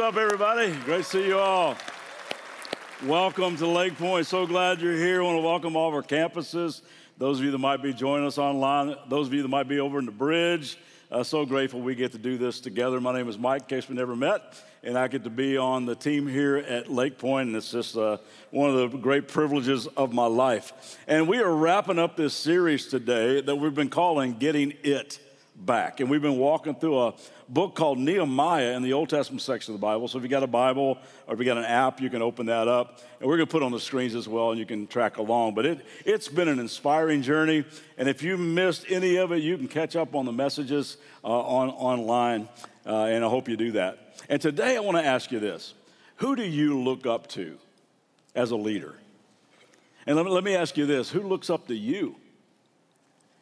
Up, everybody? Great to see you all. Welcome to Lake Pointe. So glad you're here. I want to welcome all of our campuses. Those of you that might be joining us online, those of you that might be over in the bridge. Uh, so grateful we get to do this together. My name is Mike, in case we never met, and I get to be on the team here at Lake Pointe, and it's just uh, one of the great privileges of my life. And we are wrapping up this series today that we've been calling Getting It Back. And we've been walking through a book called Nehemiah in the Old Testament section of the Bible. So if you got a Bible or if you got an app, you can open that up. And we're going to put on the screens as well, and you can track along. But it, it's been an inspiring journey. And if you missed any of it, you can catch up on the messages uh, on, online. Uh, and I hope you do that. And today I want to ask you this Who do you look up to as a leader? And let me, let me ask you this who looks up to you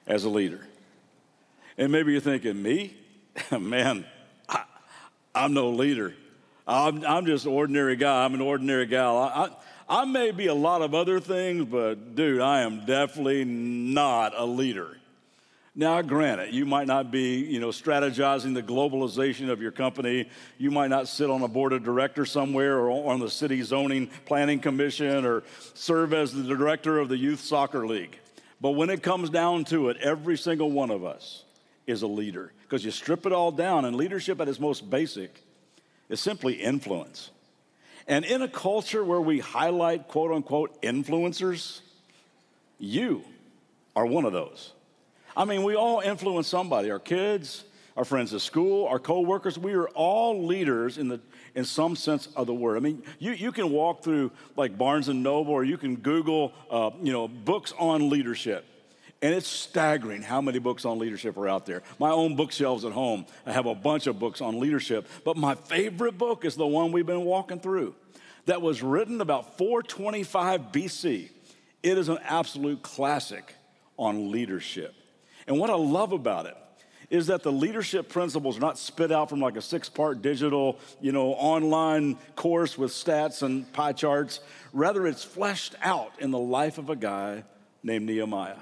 as a leader? And maybe you're thinking, me? man, I, am no leader. I'm, I'm just an ordinary guy. I'm an ordinary gal. I, I, I may be a lot of other things, but dude, I am definitely not a leader. Now, granted, you might not be, you know, strategizing the globalization of your company. You might not sit on a board of directors somewhere or on the city zoning planning commission or serve as the director of the youth soccer league. But when it comes down to it, every single one of us is a leader because you strip it all down, and leadership at its most basic is simply influence. And in a culture where we highlight quote unquote influencers, you are one of those. I mean, we all influence somebody our kids, our friends at school, our coworkers. We are all leaders in, the, in some sense of the word. I mean, you, you can walk through like Barnes and Noble or you can Google, uh, you know, books on leadership. And it's staggering how many books on leadership are out there. My own bookshelves at home, I have a bunch of books on leadership, but my favorite book is the one we've been walking through that was written about 425 BC. It is an absolute classic on leadership. And what I love about it is that the leadership principles are not spit out from like a six-part digital, you know, online course with stats and pie charts. Rather, it's fleshed out in the life of a guy named Nehemiah.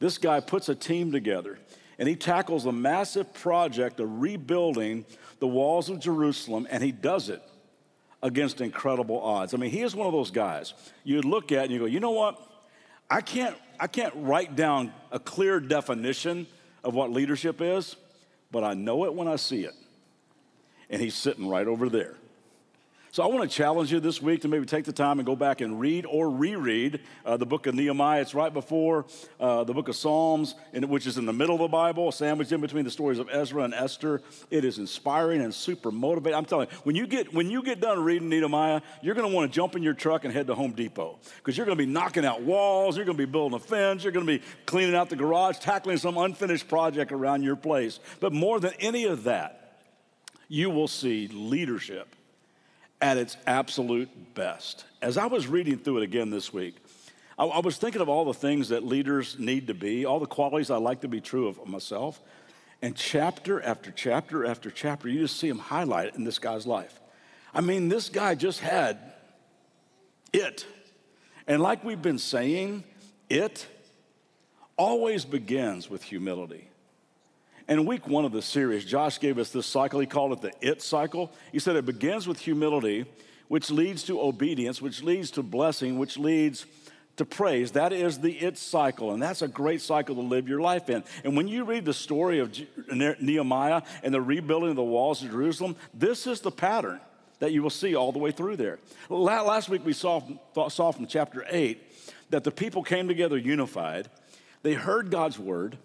This guy puts a team together and he tackles a massive project of rebuilding the walls of Jerusalem, and he does it against incredible odds. I mean, he is one of those guys you look at and you go, you know what? I can't, I can't write down a clear definition of what leadership is, but I know it when I see it. And he's sitting right over there. So I want to challenge you this week to maybe take the time and go back and read or reread uh, the book of Nehemiah. It's right before uh, the book of Psalms, which is in the middle of the Bible, sandwiched in between the stories of Ezra and Esther. It is inspiring and super motivating. I'm telling you, when you get when you get done reading Nehemiah, you're going to want to jump in your truck and head to Home Depot because you're going to be knocking out walls, you're going to be building a fence, you're going to be cleaning out the garage, tackling some unfinished project around your place. But more than any of that, you will see leadership at its absolute best. As I was reading through it again this week, I, I, was thinking of all the things that leaders need to be, all the qualities I like to be true of myself. And chapter after chapter after chapter, you just see them highlighted in this guy's life. I mean, this guy just had it. And like we've been saying, it always begins with humility. In week one of the series, Josh gave us this cycle. He called it the it cycle. He said it begins with humility, which leads to obedience, which leads to blessing, which leads to praise. That is the it cycle, and that's a great cycle to live your life in. And when you read the story of Nehemiah and the rebuilding of the walls of Jerusalem, this is the pattern that you will see all the way through there. Last week we saw, saw from chapter 8 that the people came together unified, they heard God's word.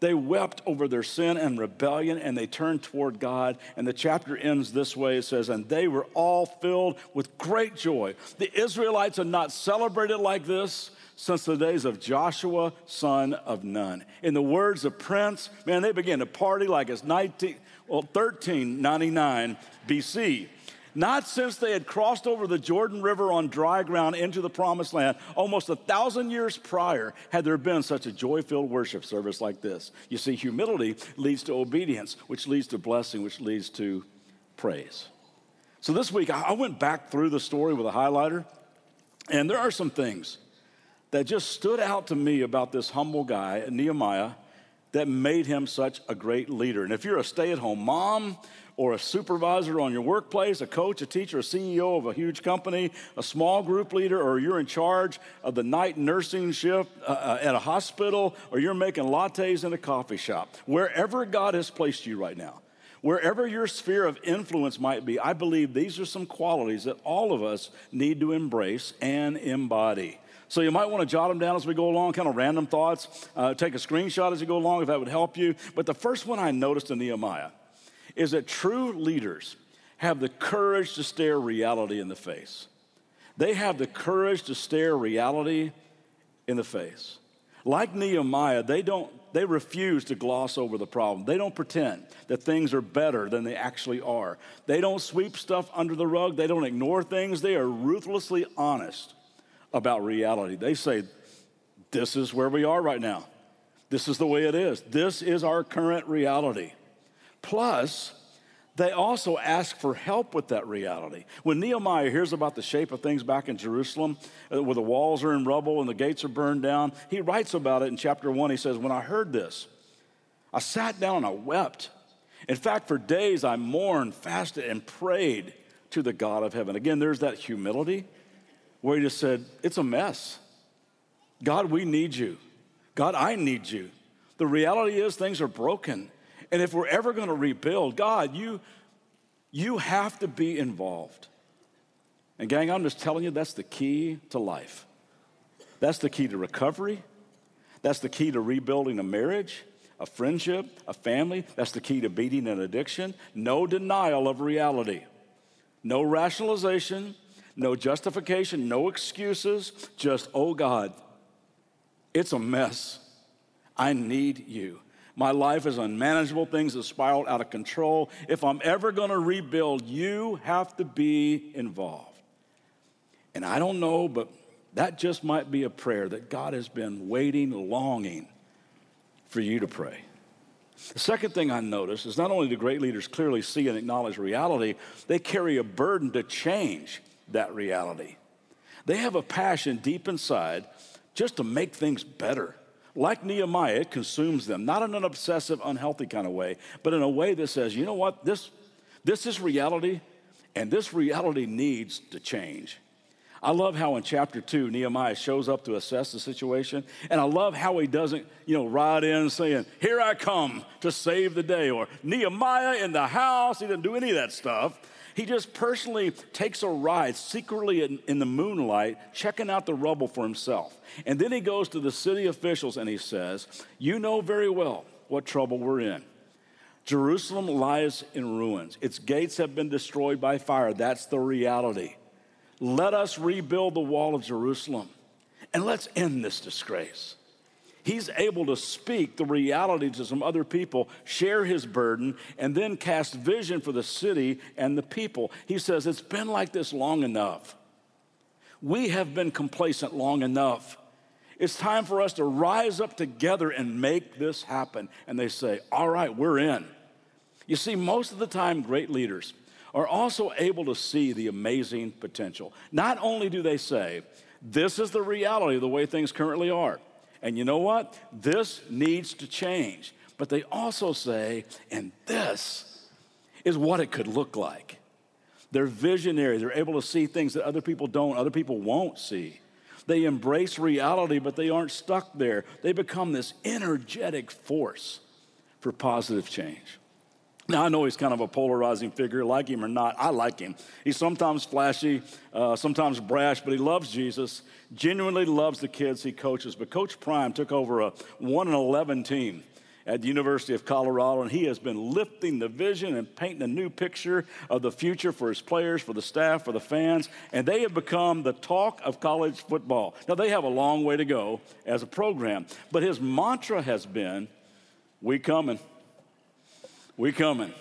They wept over their sin and rebellion and they turned toward God. And the chapter ends this way it says, And they were all filled with great joy. The Israelites had not celebrated like this since the days of Joshua, son of Nun. In the words of Prince, man, they began to party like it's 19, well, 1399 BC. Not since they had crossed over the Jordan River on dry ground into the promised land, almost a thousand years prior, had there been such a joy filled worship service like this. You see, humility leads to obedience, which leads to blessing, which leads to praise. So this week, I went back through the story with a highlighter, and there are some things that just stood out to me about this humble guy, Nehemiah, that made him such a great leader. And if you're a stay at home mom, or a supervisor on your workplace, a coach, a teacher, a CEO of a huge company, a small group leader, or you're in charge of the night nursing shift uh, uh, at a hospital, or you're making lattes in a coffee shop, wherever God has placed you right now. Wherever your sphere of influence might be, I believe these are some qualities that all of us need to embrace and embody. So you might want to jot them down as we go along, kind of random thoughts. Uh, take a screenshot as you go along if that would help you. But the first one I noticed in Nehemiah is that true leaders have the courage to stare reality in the face. They have the courage to stare reality in the face. Like Nehemiah, they don't they refuse to gloss over the problem. They don't pretend that things are better than they actually are. They don't sweep stuff under the rug. They don't ignore things. They are ruthlessly honest about reality. They say, This is where we are right now. This is the way it is. This is our current reality. Plus, they also ask for help with that reality. When Nehemiah hears about the shape of things back in Jerusalem, uh, where the walls are in rubble and the gates are burned down, he writes about it in chapter one. He says, When I heard this, I sat down and I wept. In fact, for days I mourned, fasted, and prayed to the God of heaven. Again, there's that humility where he just said, It's a mess. God, we need you. God, I need you. The reality is things are broken. And if we're ever going to rebuild, God, you, you have to be involved. And, gang, I'm just telling you, that's the key to life. That's the key to recovery. That's the key to rebuilding a marriage, a friendship, a family. That's the key to beating an addiction. No denial of reality, no rationalization, no justification, no excuses. Just, oh God, it's a mess. I need you. My life is unmanageable. Things have spiraled out of control. If I'm ever going to rebuild, you have to be involved. And I don't know, but that just might be a prayer that God has been waiting, longing for you to pray. The second thing I notice is not only do great leaders clearly see and acknowledge reality, they carry a burden to change that reality. They have a passion deep inside just to make things better like Nehemiah, it consumes them, not in an obsessive, unhealthy kind of way, but in a way that says, you know what, this, this is reality, and this reality needs to change. I love how in chapter two, Nehemiah shows up to assess the situation. And I love how he doesn't, you know, ride in saying, Here I come to save the day, or Nehemiah in the house. He didn't do any of that stuff. He just personally takes a ride secretly in, in, the moonlight, checking out the rubble for himself. And then he goes to the city officials and he says, You know very well what trouble we're in. Jerusalem lies in ruins, its gates have been destroyed by fire. That's the reality. Let us rebuild the wall of Jerusalem and let's end this disgrace he's able to speak the reality to some other people, share his burden, and then cast vision for the city and the people. He says, It's been like this long enough. We have been complacent long enough. It's time for us to rise up together and make this happen. And they say, All right, we're in. You see, most of the time, great leaders are also able to see the amazing potential. Not only do they say, This is the reality of the way things currently are, and you know what? This needs to change. But they also say, and this is what it could look like. They're visionary. They're able to see things that other people don't, other people won't see. They embrace reality, but they aren't stuck there. They become this energetic force for positive change. Now, I know he's kind of a polarizing figure, like him or not. I like him. He's sometimes flashy, uh, sometimes brash, but he loves Jesus, genuinely loves the kids he coaches. But Coach Prime took over a 1 and 11 team at the University of Colorado, and he has been lifting the vision and painting a new picture of the future for his players, for the staff, for the fans, and they have become the talk of college football. Now, they have a long way to go as a program, but his mantra has been, We coming. We coming.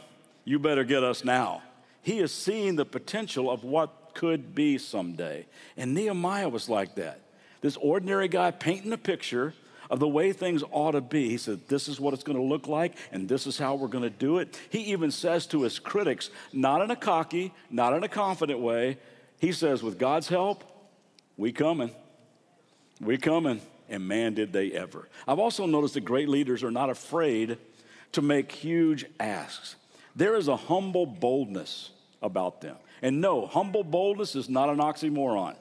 You better get us now. He is seeing the potential of what could be someday. And Nehemiah was like that. This ordinary guy painting a picture of the way things ought to be. He said, This is what it's going to look like, and this is how we're going to do it. He even says to his critics, not in a cocky, not in a confident way, he says, With God's help, we coming. We coming. And man, did they ever. I've also noticed that great leaders are not afraid to make huge asks. There is a humble boldness about them. And no, humble boldness is not an oxymoron.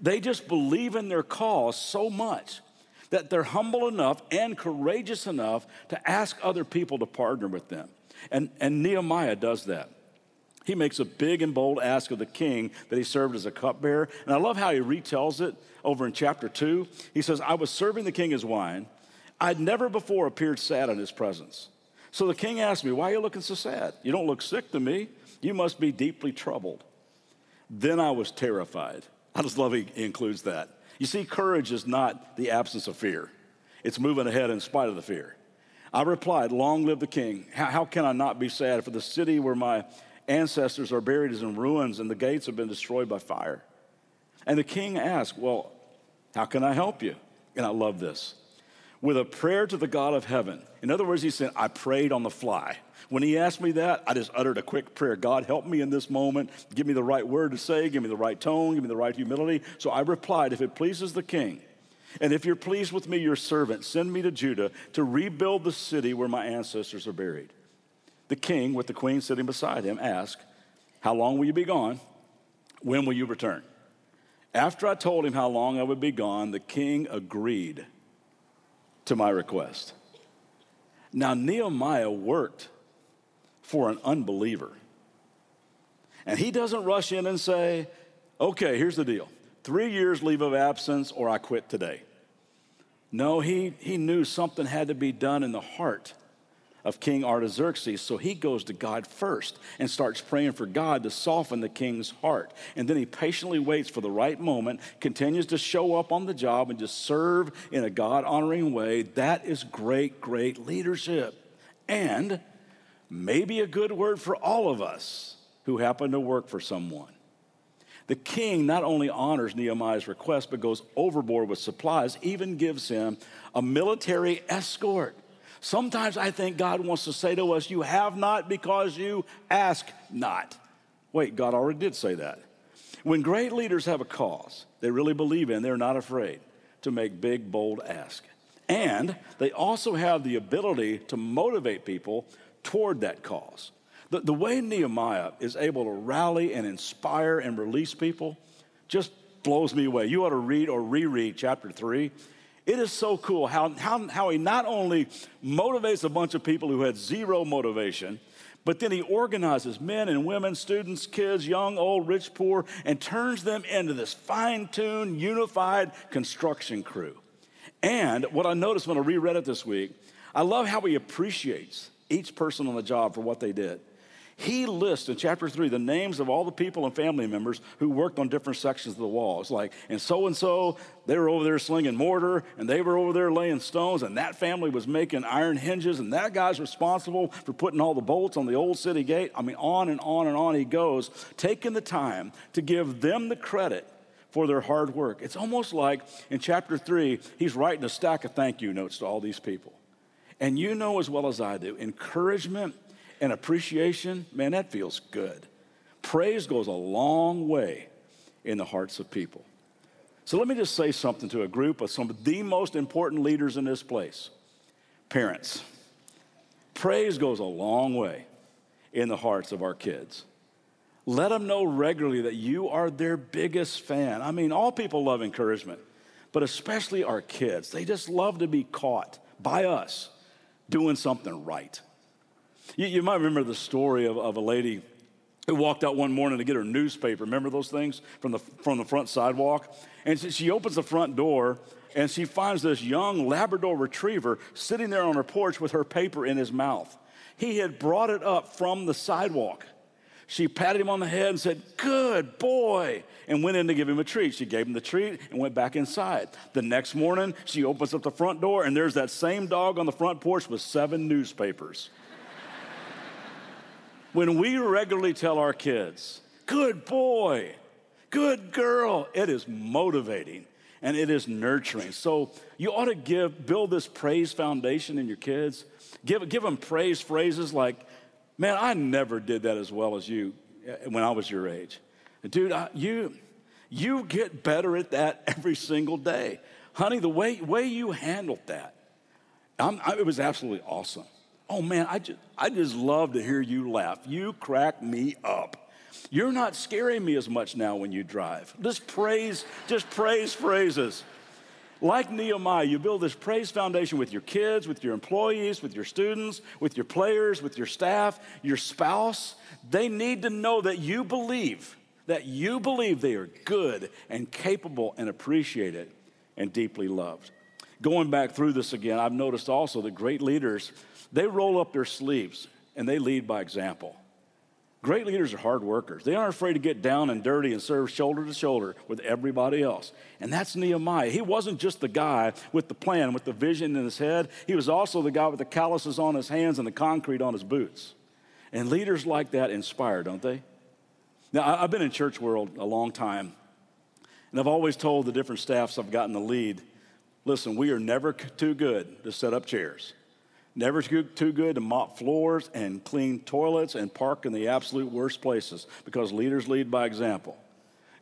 They just believe in their cause so much that they're humble enough and courageous enough to ask other people to partner with them. And, and Nehemiah does that. He makes a big and bold ask of the king that he served as a cupbearer. And I love how he retells it over in chapter 2. He says, I was serving the king his wine. I'd never before appeared sad in his presence. So the king asked me, Why are you looking so sad? You don't look sick to me. You must be deeply troubled. Then I was terrified. I just love he includes that. You see, courage is not the absence of fear, it's moving ahead in spite of the fear. I replied, Long live the king. How, can I not be sad? For the city where my ancestors are buried is in ruins and the gates have been destroyed by fire. And the king asked, Well, how can I help you? And I love this with a prayer to the God of heaven. In other words, he said, I prayed on the fly. When he asked me that, I just uttered a quick prayer God, help me in this moment. Give me the right word to say, give me the right tone, give me the right humility. So I replied, If it pleases the king, and if you're pleased with me, your servant, send me to Judah to rebuild the city where my ancestors are buried. The king, with the queen sitting beside him, asked, How long will you be gone? When will you return? After I told him how long I would be gone, the king agreed to my request. Now, Nehemiah worked for an unbeliever. And he doesn't rush in and say, okay, here's the deal three years leave of absence or I quit today. No, he, he knew something had to be done in the heart of King Artaxerxes. So he goes to God first and starts praying for God to soften the king's heart. And then he patiently waits for the right moment, continues to show up on the job and just serve in a God honoring way. That is great, great leadership. And maybe a good word for all of us who happen to work for someone. The king not only honors Nehemiah's request, but goes overboard with supplies, even gives him a military escort. Sometimes I think God wants to say to us, You have not because you ask not. Wait, God already did say that. When great leaders have a cause they really believe in, they're not afraid to make big, bold asks. And they also have the ability to motivate people toward that cause. The, the way Nehemiah is able to rally and inspire and release people just blows me away. You ought to read or reread chapter three it is so cool how, how, how he not only motivates a bunch of people who had zero motivation, but then he organizes men and women, students, kids, young, old, rich, poor, and turns them into this fine tuned, unified construction crew. And what I noticed when I reread it this week, I love how he appreciates each person on the job for what they did. He lists in chapter three the names of all the people and family members who worked on different sections of the wall. It's like, and so and so, they were over there slinging mortar, and they were over there laying stones, and that family was making iron hinges, and that guy's responsible for putting all the bolts on the old city gate. I mean, on and on and on he goes, taking the time to give them the credit for their hard work. It's almost like in chapter three, he's writing a stack of thank you notes to all these people. And you know as well as I do, encouragement and appreciation, man, that feels good. Praise goes a long way in the hearts of people. So let me just say something to a group of some of the most important leaders in this place parents. Praise goes a long way in the hearts of our kids. Let them know regularly that you are their biggest fan. I mean, all people love encouragement. but especially our kids. They just love to be caught by us doing something right. You, you might remember the story of, of a lady who walked out one morning to get her newspaper. Remember those things from the, from the front sidewalk? And she, she opens the front door and she finds this young Labrador retriever sitting there on her porch with her paper in his mouth. He had brought it up from the sidewalk. She patted him on the head and said, Good boy, and went in to give him a treat. She gave him the treat and went back inside. The next morning, she opens up the front door, and there's that same dog on the front porch with seven newspapers. When we regularly tell our kids, Good boy, good girl, it is motivating and it is nurturing. So you ought to give, build this praise foundation in your kids. Give, give them praise phrases like, man, I never did that as well as you eh, when I was your age. Dude, I, you, you get better at that every single day. Honey, the way, way you handled that, I, it was absolutely awesome. Oh man, I just, I just love to hear you laugh. You crack me up. You're not scaring me as much now when you drive. Just praise, just praise phrases. Like Nehemiah, you build this praise foundation with your kids, with your employees, with your students, with your players, with your staff, your spouse. They need to know that you believe, that you believe they are good and capable and appreciated and deeply loved. Going back through this again, I've noticed also that great leaders, they roll up their sleeves and they lead by example. Great leaders are hard workers. They aren't afraid to get down and dirty and serve shoulder to shoulder with everybody else. And that's Nehemiah. He wasn't just the guy with the plan, with the vision in his head. He was also the guy with the calluses on his hands and the concrete on his boots. And leaders like that inspire, don't they? Now, I've been in church world a long time, and I've always told the different staffs I've gotten to lead, listen, we are never too good to set up chairs. Never too good to mop floors and clean toilets and park in the absolute worst places because leaders lead by example.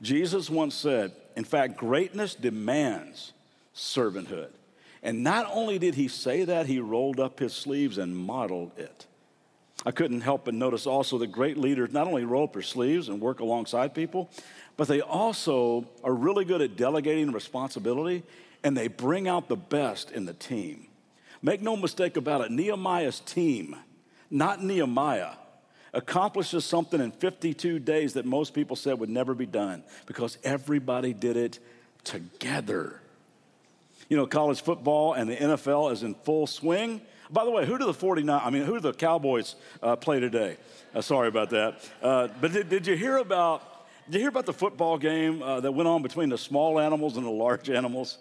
Jesus once said, in fact, greatness demands servanthood. And not only did he say that, he rolled up his sleeves and modeled it. I couldn't help but notice also that great leaders not only roll up their sleeves and work alongside people, but they also are really good at delegating responsibility and they bring out the best in the team. Make no mistake about it, Nehemiah's team, not Nehemiah, accomplishes something in 52 days that most people said would never be done because everybody did it together. You know, college football and the NFL is in full swing. By the way, who do the 49, I mean, who do the Cowboys uh, play today? Uh, sorry about that. Uh, but did, did, you hear about, did you hear about the football game uh, that went on between the small animals and the large animals?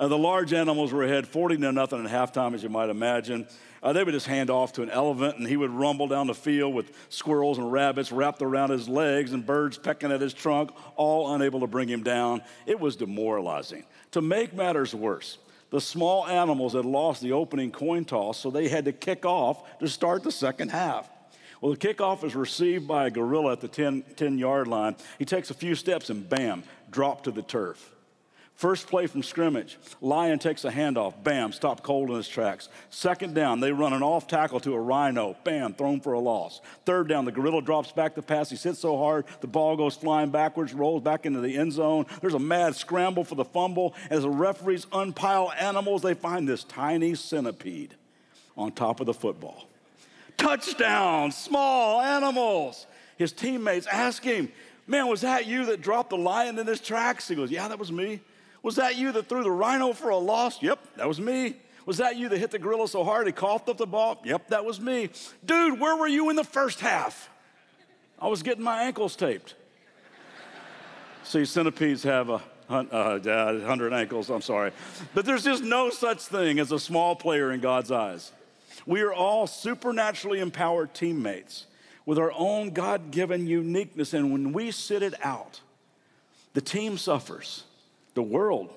Uh, the large animals were ahead 40 to nothing at halftime, as you might imagine. Uh, they would just hand off to an elephant, and he would rumble down the field with squirrels and rabbits wrapped around his legs and birds pecking at his trunk, all unable to bring him down. It was demoralizing. To make matters worse, the small animals had lost the opening coin toss, so they had to kick off to start the second half. Well, the kickoff is received by a gorilla at the 10, 10 yard line. He takes a few steps and bam, drop to the turf. First play from scrimmage, Lion takes a handoff, bam, stop cold in his tracks. Second down, they run an off tackle to a rhino, bam, thrown for a loss. Third down, the gorilla drops back the pass. He sits so hard, the ball goes flying backwards, rolls back into the end zone. There's a mad scramble for the fumble. As the referees unpile animals, they find this tiny centipede on top of the football. Touchdown, small animals. His teammates ask him, Man, was that you that dropped the lion in his tracks? He goes, Yeah, that was me. Was that you that threw the rhino for a loss? Yep, that was me. Was that you that hit the gorilla so hard he coughed up the ball? Yep, that was me. Dude, where were you in the first half? I was getting my ankles taped. See, centipedes have a uh, 100 ankles, I'm sorry. But there's just no such thing as a small player in God's eyes. We are all supernaturally empowered teammates with our own God given uniqueness. And when we sit it out, the team suffers the world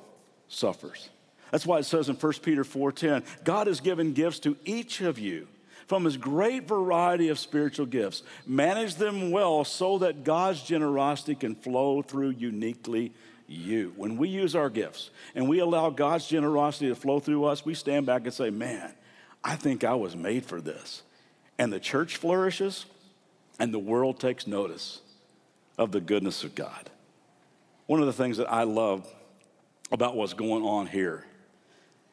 suffers. That's why it says in 1 Peter 4:10, God has given gifts to each of you from his great variety of spiritual gifts. Manage them well so that God's generosity can flow through uniquely you. When we use our gifts and we allow God's generosity to flow through us, we stand back and say, "Man, I think I was made for this." And the church flourishes and the world takes notice of the goodness of God. One of the things that I love about what's going on here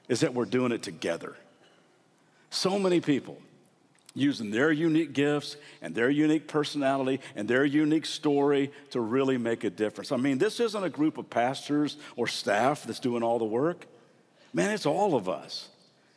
is that we're doing it together. So many people using their unique gifts and their unique personality and their unique story to really make a difference. I mean, this isn't a group of pastors or staff that's doing all the work. Man, it's all of us.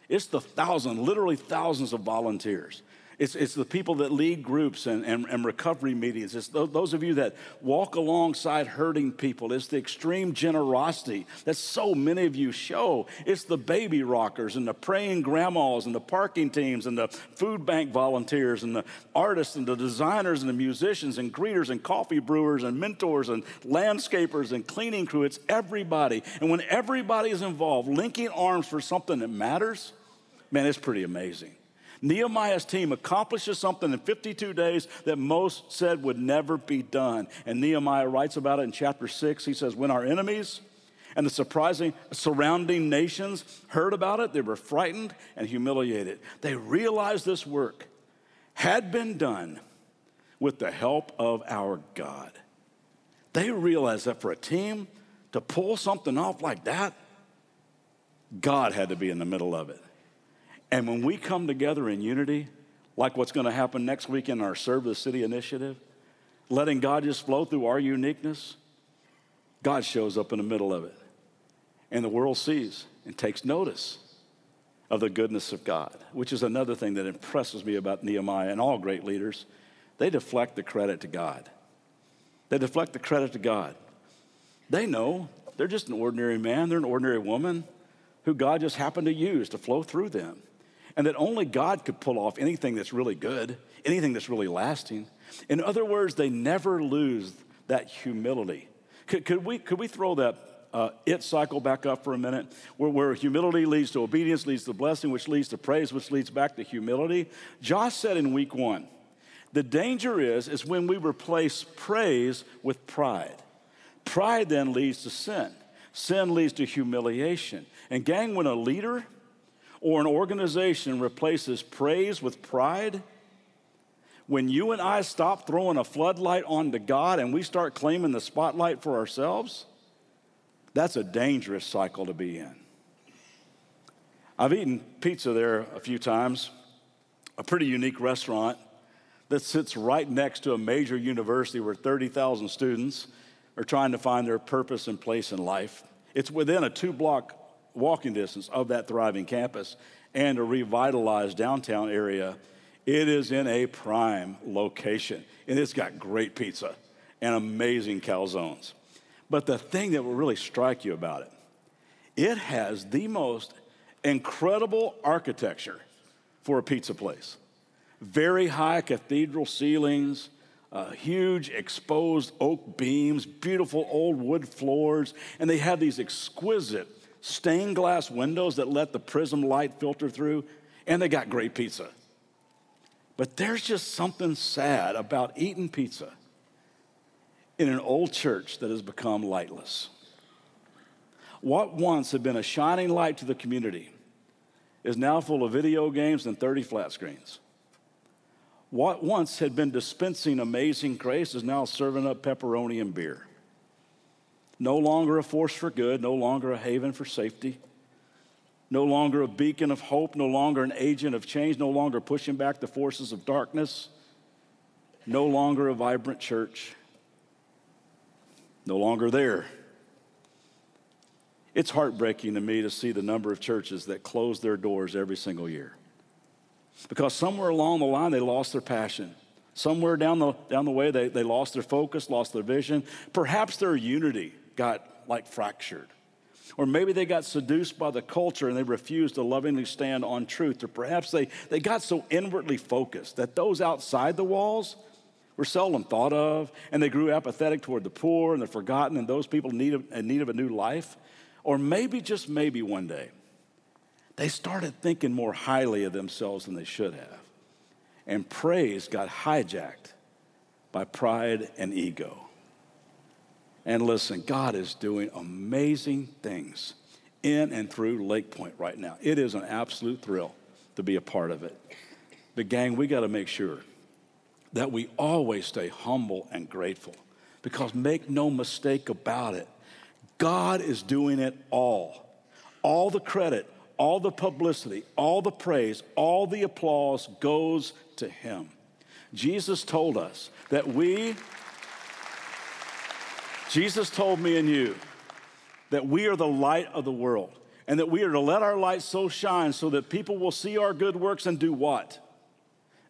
It's the thousand, literally thousands of volunteers. It's, it's the people that lead groups and, and, and recovery meetings. It's th- those of you that walk alongside hurting people. It's the extreme generosity that so many of you show. It's the baby rockers and the praying grandmas and the parking teams and the food bank volunteers and the artists and the designers and the musicians and greeters and coffee brewers and mentors and landscapers and cleaning crew. It's everybody. And when everybody is involved, linking arms for something that matters, man, it's pretty amazing. Nehemiah's team accomplishes something in 52 days that most said would never be done. And Nehemiah writes about it in chapter 6. He says, When our enemies and the surprising surrounding nations heard about it, they were frightened and humiliated. They realized this work had been done with the help of our God. They realized that for a team to pull something off like that, God had to be in the middle of it. And when we come together in unity, like what's going to happen next week in our Serve the City initiative, letting God just flow through our uniqueness, God shows up in the middle of it. And the world sees and takes notice of the goodness of God, which is another thing that impresses me about Nehemiah and all great leaders. They deflect the credit to God. They deflect the credit to God. They know they're just an ordinary man, they're an ordinary woman who God just happened to use to flow through them and that only God could pull off anything that's really good, anything that's really lasting. In other words, they never lose that humility. Could, could we, could we throw that uh, it cycle back up for a minute, where, where humility leads to obedience, leads to blessing, which leads to praise, which leads back to humility? Josh said in week one, the danger is, is when we replace praise with pride. Pride then leads to sin. Sin leads to humiliation. And gang, when a leader or an organization replaces praise with pride, when you and I stop throwing a floodlight onto God and we start claiming the spotlight for ourselves, that's a dangerous cycle to be in. I've eaten pizza there a few times, a pretty unique restaurant that sits right next to a major university where 30,000 students are trying to find their purpose and place in life. It's within a two block walking distance of that thriving campus and a revitalized downtown area. It is in a prime location, and it's got great pizza and amazing calzones. But the thing that will really strike you about it, it has the most incredible architecture for a pizza place. Very high cathedral ceilings, uh, huge exposed oak beams, beautiful old wood floors, and they have these exquisite stained glass windows that let the prism light filter through, and they got great pizza. But there's just something sad about eating pizza in an old church that has become lightless. What once had been a shining light to the community is now full of video games and 30 flat screens. What once had been dispensing amazing grace is now serving up pepperoni and beer no longer a force for good, no longer a haven for safety, no longer a beacon of hope, no longer an agent of change, no longer pushing back the forces of darkness, no longer a vibrant church, no longer there. It's heartbreaking to me to see the number of churches that close their doors every single year. Because somewhere along the line, they lost their passion. Somewhere down the, down the way, they, they lost their focus, lost their vision, perhaps their unity got like fractured. Or maybe they got seduced by the culture and they refused to lovingly stand on truth. Or perhaps they, they got so inwardly focused that those outside the walls were seldom thought of, and they grew apathetic toward the poor and the forgotten and those people in need of, in need of a new life. Or maybe, just maybe one day, they started thinking more highly of themselves than they should have. And praise got hijacked by pride and ego. And listen, God is doing amazing things in and through Lake Pointe right now. It is an absolute thrill to be a part of it. But, gang, we got to make sure that we always stay humble and grateful because make no mistake about it, God is doing it all. All the credit, all the publicity, all the praise, all the applause goes to Him. Jesus told us that we, Jesus told me and you, that we are the light of the world and that we are to let our light so shine so that people will see our good works and do what?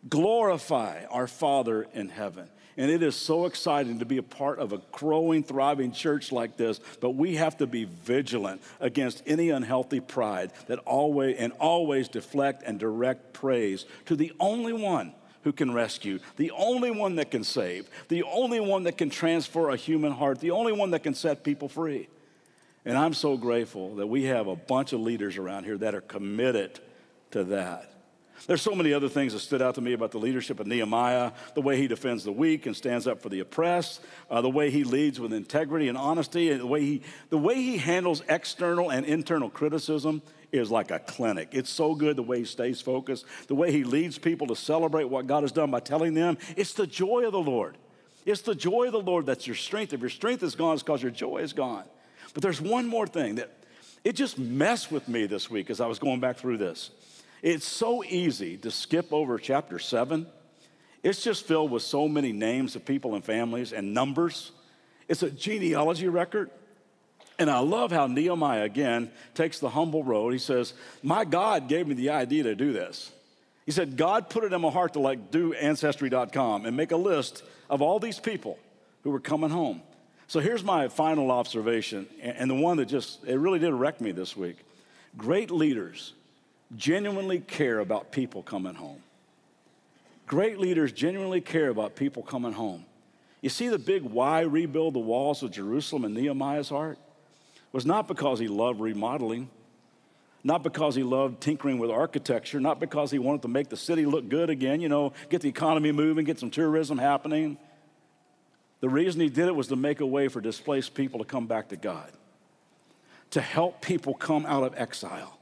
Glorify our Father in heaven. And it is so exciting to be a part of a growing, thriving church like this, but we have to be vigilant against any unhealthy pride that always and always deflect and direct praise to the only one who can rescue, the only one that can save, the only one that can transfer a human heart, the only one that can set people free. And I'm so grateful that we have a bunch of leaders around here that are committed to that. There's so many other things that stood out to me about the leadership of Nehemiah the way he defends the weak and stands up for the oppressed, uh, the way he leads with integrity and honesty, and the way, he, the way he handles external and internal criticism is like a clinic. It's so good the way he stays focused, the way he leads people to celebrate what God has done by telling them it's the joy of the Lord. It's the joy of the Lord that's your strength. If your strength is gone, it's because your joy is gone. But there's one more thing that it just messed with me this week as I was going back through this. It's so easy to skip over chapter seven. It's just filled with so many names of people and families and numbers. It's a genealogy record. And I love how Nehemiah again takes the humble road. He says, My God gave me the idea to do this. He said, God put it in my heart to like do ancestry.com and make a list of all these people who were coming home. So here's my final observation, and the one that just, it really did wreck me this week. Great leaders genuinely care about people coming home. Great leaders genuinely care about people coming home. You see the big why rebuild the walls of Jerusalem in Nehemiah's heart? Was not because he loved remodeling, not because he loved tinkering with architecture, not because he wanted to make the city look good again, you know, get the economy moving, get some tourism happening. The reason he did it was to make a way for displaced people to come back to God, to help people come out of exile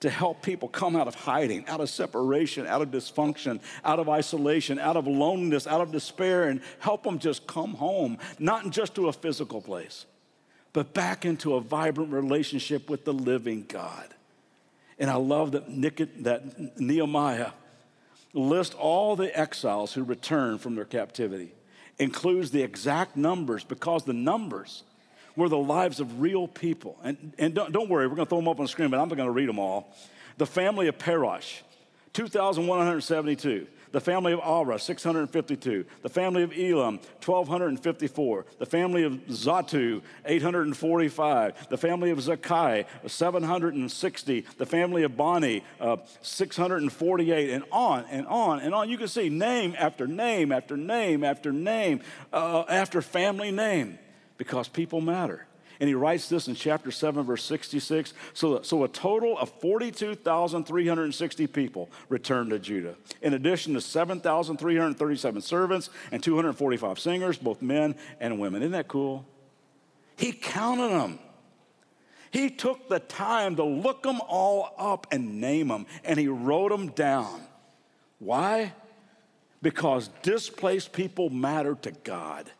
to help people come out of hiding, out of separation, out of dysfunction, out of isolation, out of loneliness, out of despair, and help them just come home, not just to a physical place, but back into a vibrant relationship with the living God. And I love that, that Nehemiah lists all the exiles who returned from their captivity, includes the exact numbers because the numbers were the lives of real people. And, and don't, don't worry, we're going to throw them up on the screen, but I'm not going to read them all. The family of Parosh, 2,172. The family of Arah, 652. The family of Elam, 1,254. The family of Zattu, 845. The family of Zakkai, 760. The family of Bani, uh, 648. And on and on and on. You can see name after name after name after name uh, after family name because people matter. And he writes this in chapter 7, verse 66. So, so a total of 42,360 people returned to Judah, in addition to 7,337 servants and 245 singers, both men and women. Isn't that cool? He counted them. He took the time to look them all up and name them, and he wrote them down. Why? Because displaced people matter to God.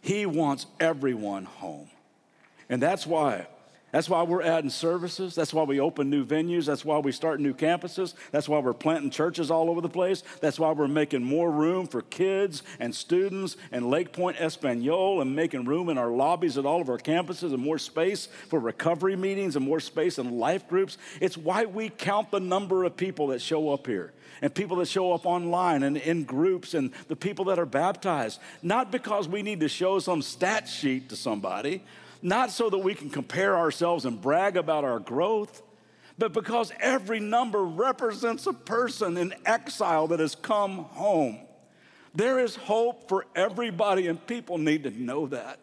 He wants everyone home. And that's why. That's why we're adding services. That's why we open new venues. That's why we start new campuses. That's why we're planting churches all over the place. That's why we're making more room for kids and students and Lake Pointe Espanol and making room in our lobbies at all of our campuses and more space for recovery meetings and more space in life groups. It's why we count the number of people that show up here and people that show up online and in groups and the people that are baptized. Not because we need to show some stat sheet to somebody, not so that we can compare ourselves and brag about our growth, but because every number represents a person in exile that has come home. There is hope for everybody, and people need to know that.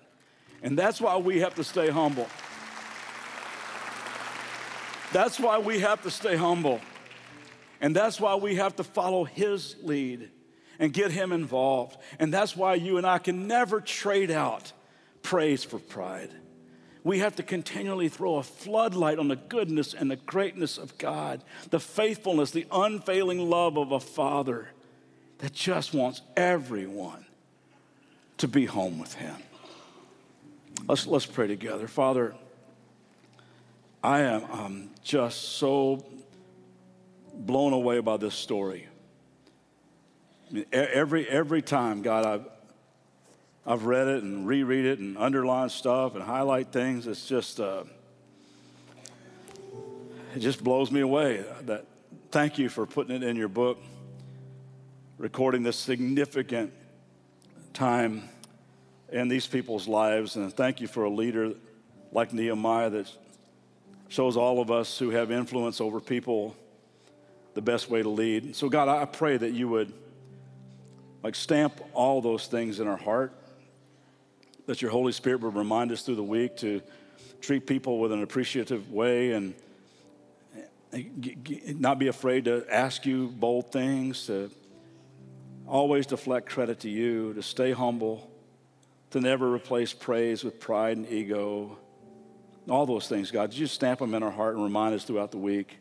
And that's why we have to stay humble. That's why we have to stay humble. And that's why we have to follow His lead and get Him involved. And that's why you and I can never trade out praise for pride. We have to continually throw a floodlight on the goodness and the greatness of God, the faithfulness, the unfailing love of a Father that just wants everyone to be home with Him. Let's, let's pray together. Father, I am um, just so blown away by this story. I mean, every, every time, God, I've, I've read it and reread it and underline stuff and highlight things. It's just, uh, it just blows me away. That, thank you for putting it in your book, recording this significant time in these people's lives. And thank you for a leader like Nehemiah that shows all of us who have influence over people the best way to lead. So, God, I pray that you would like stamp all those things in our heart, that your Holy Spirit would remind us through the week to treat people with an appreciative way and not be afraid to ask you bold things, to always deflect credit to you, to stay humble, to never replace praise with pride and ego. All those things, God, you stamp them in our heart and remind us throughout the week.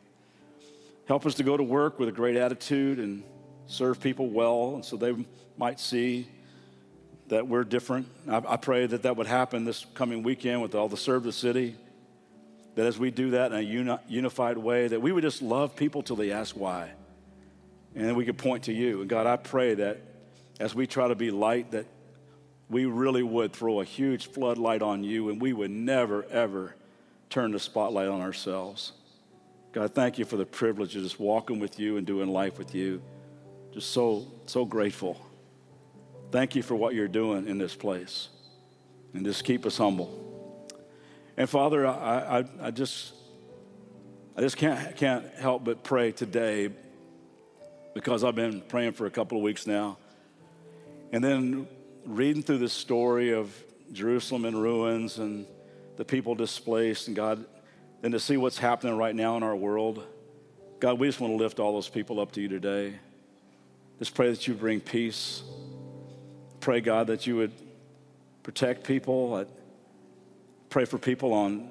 Help us to go to work with a great attitude and serve people well, and so they might see that we're different. I, I pray that that would happen this coming weekend with all the Serve the City. That as we do that in a uni- unified way, that we would just love people till they ask why. And then we could point to you. And God, I pray that as we try to be light, that we really would throw a huge floodlight on you and we would never, ever turn the spotlight on ourselves. God, thank you for the privilege of just walking with you and doing life with you. Just so, so grateful. Thank you for what you're doing in this place. And just keep us humble. And Father, I, I, I just I just can't, can't help but pray today because I've been praying for a couple of weeks now. And then reading through the story of Jerusalem in ruins and the people displaced, and God, and to see what's happening right now in our world. God, we just want to lift all those people up to you today. Just pray that you bring peace. Pray, God, that you would protect people pray for people on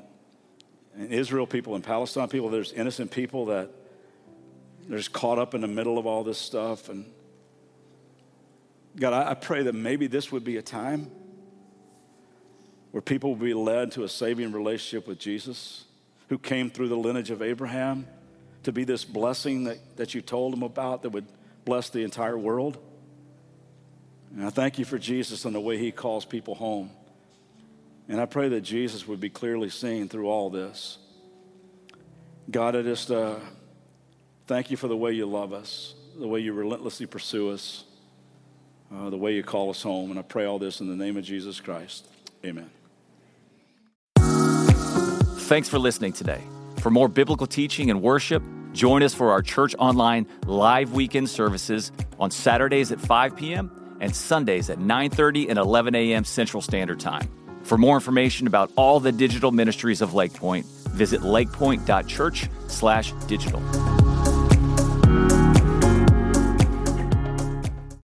in Israel, people in Palestine, people. There's innocent people that they're just caught up in the middle of all this stuff. And God, I, I pray that maybe this would be a time where people will be led to a saving relationship with Jesus, who came through the lineage of Abraham to be this blessing that, that you told them about that would bless the entire world. And I thank you for Jesus and the way he calls people home. And I pray that Jesus would be clearly seen through all this. God, I just uh, thank you for the way you love us, the way you relentlessly pursue us, uh, the way you call us home. And I pray all this in the name of Jesus Christ. Amen. Thanks for listening today. For more biblical teaching and worship, join us for our church online live weekend services on Saturdays at 5 p.m. and Sundays at 9:30 and 11 a.m. Central Standard Time. For more information about all the digital ministries of Lakepointe, visit lakepointe.church/digital.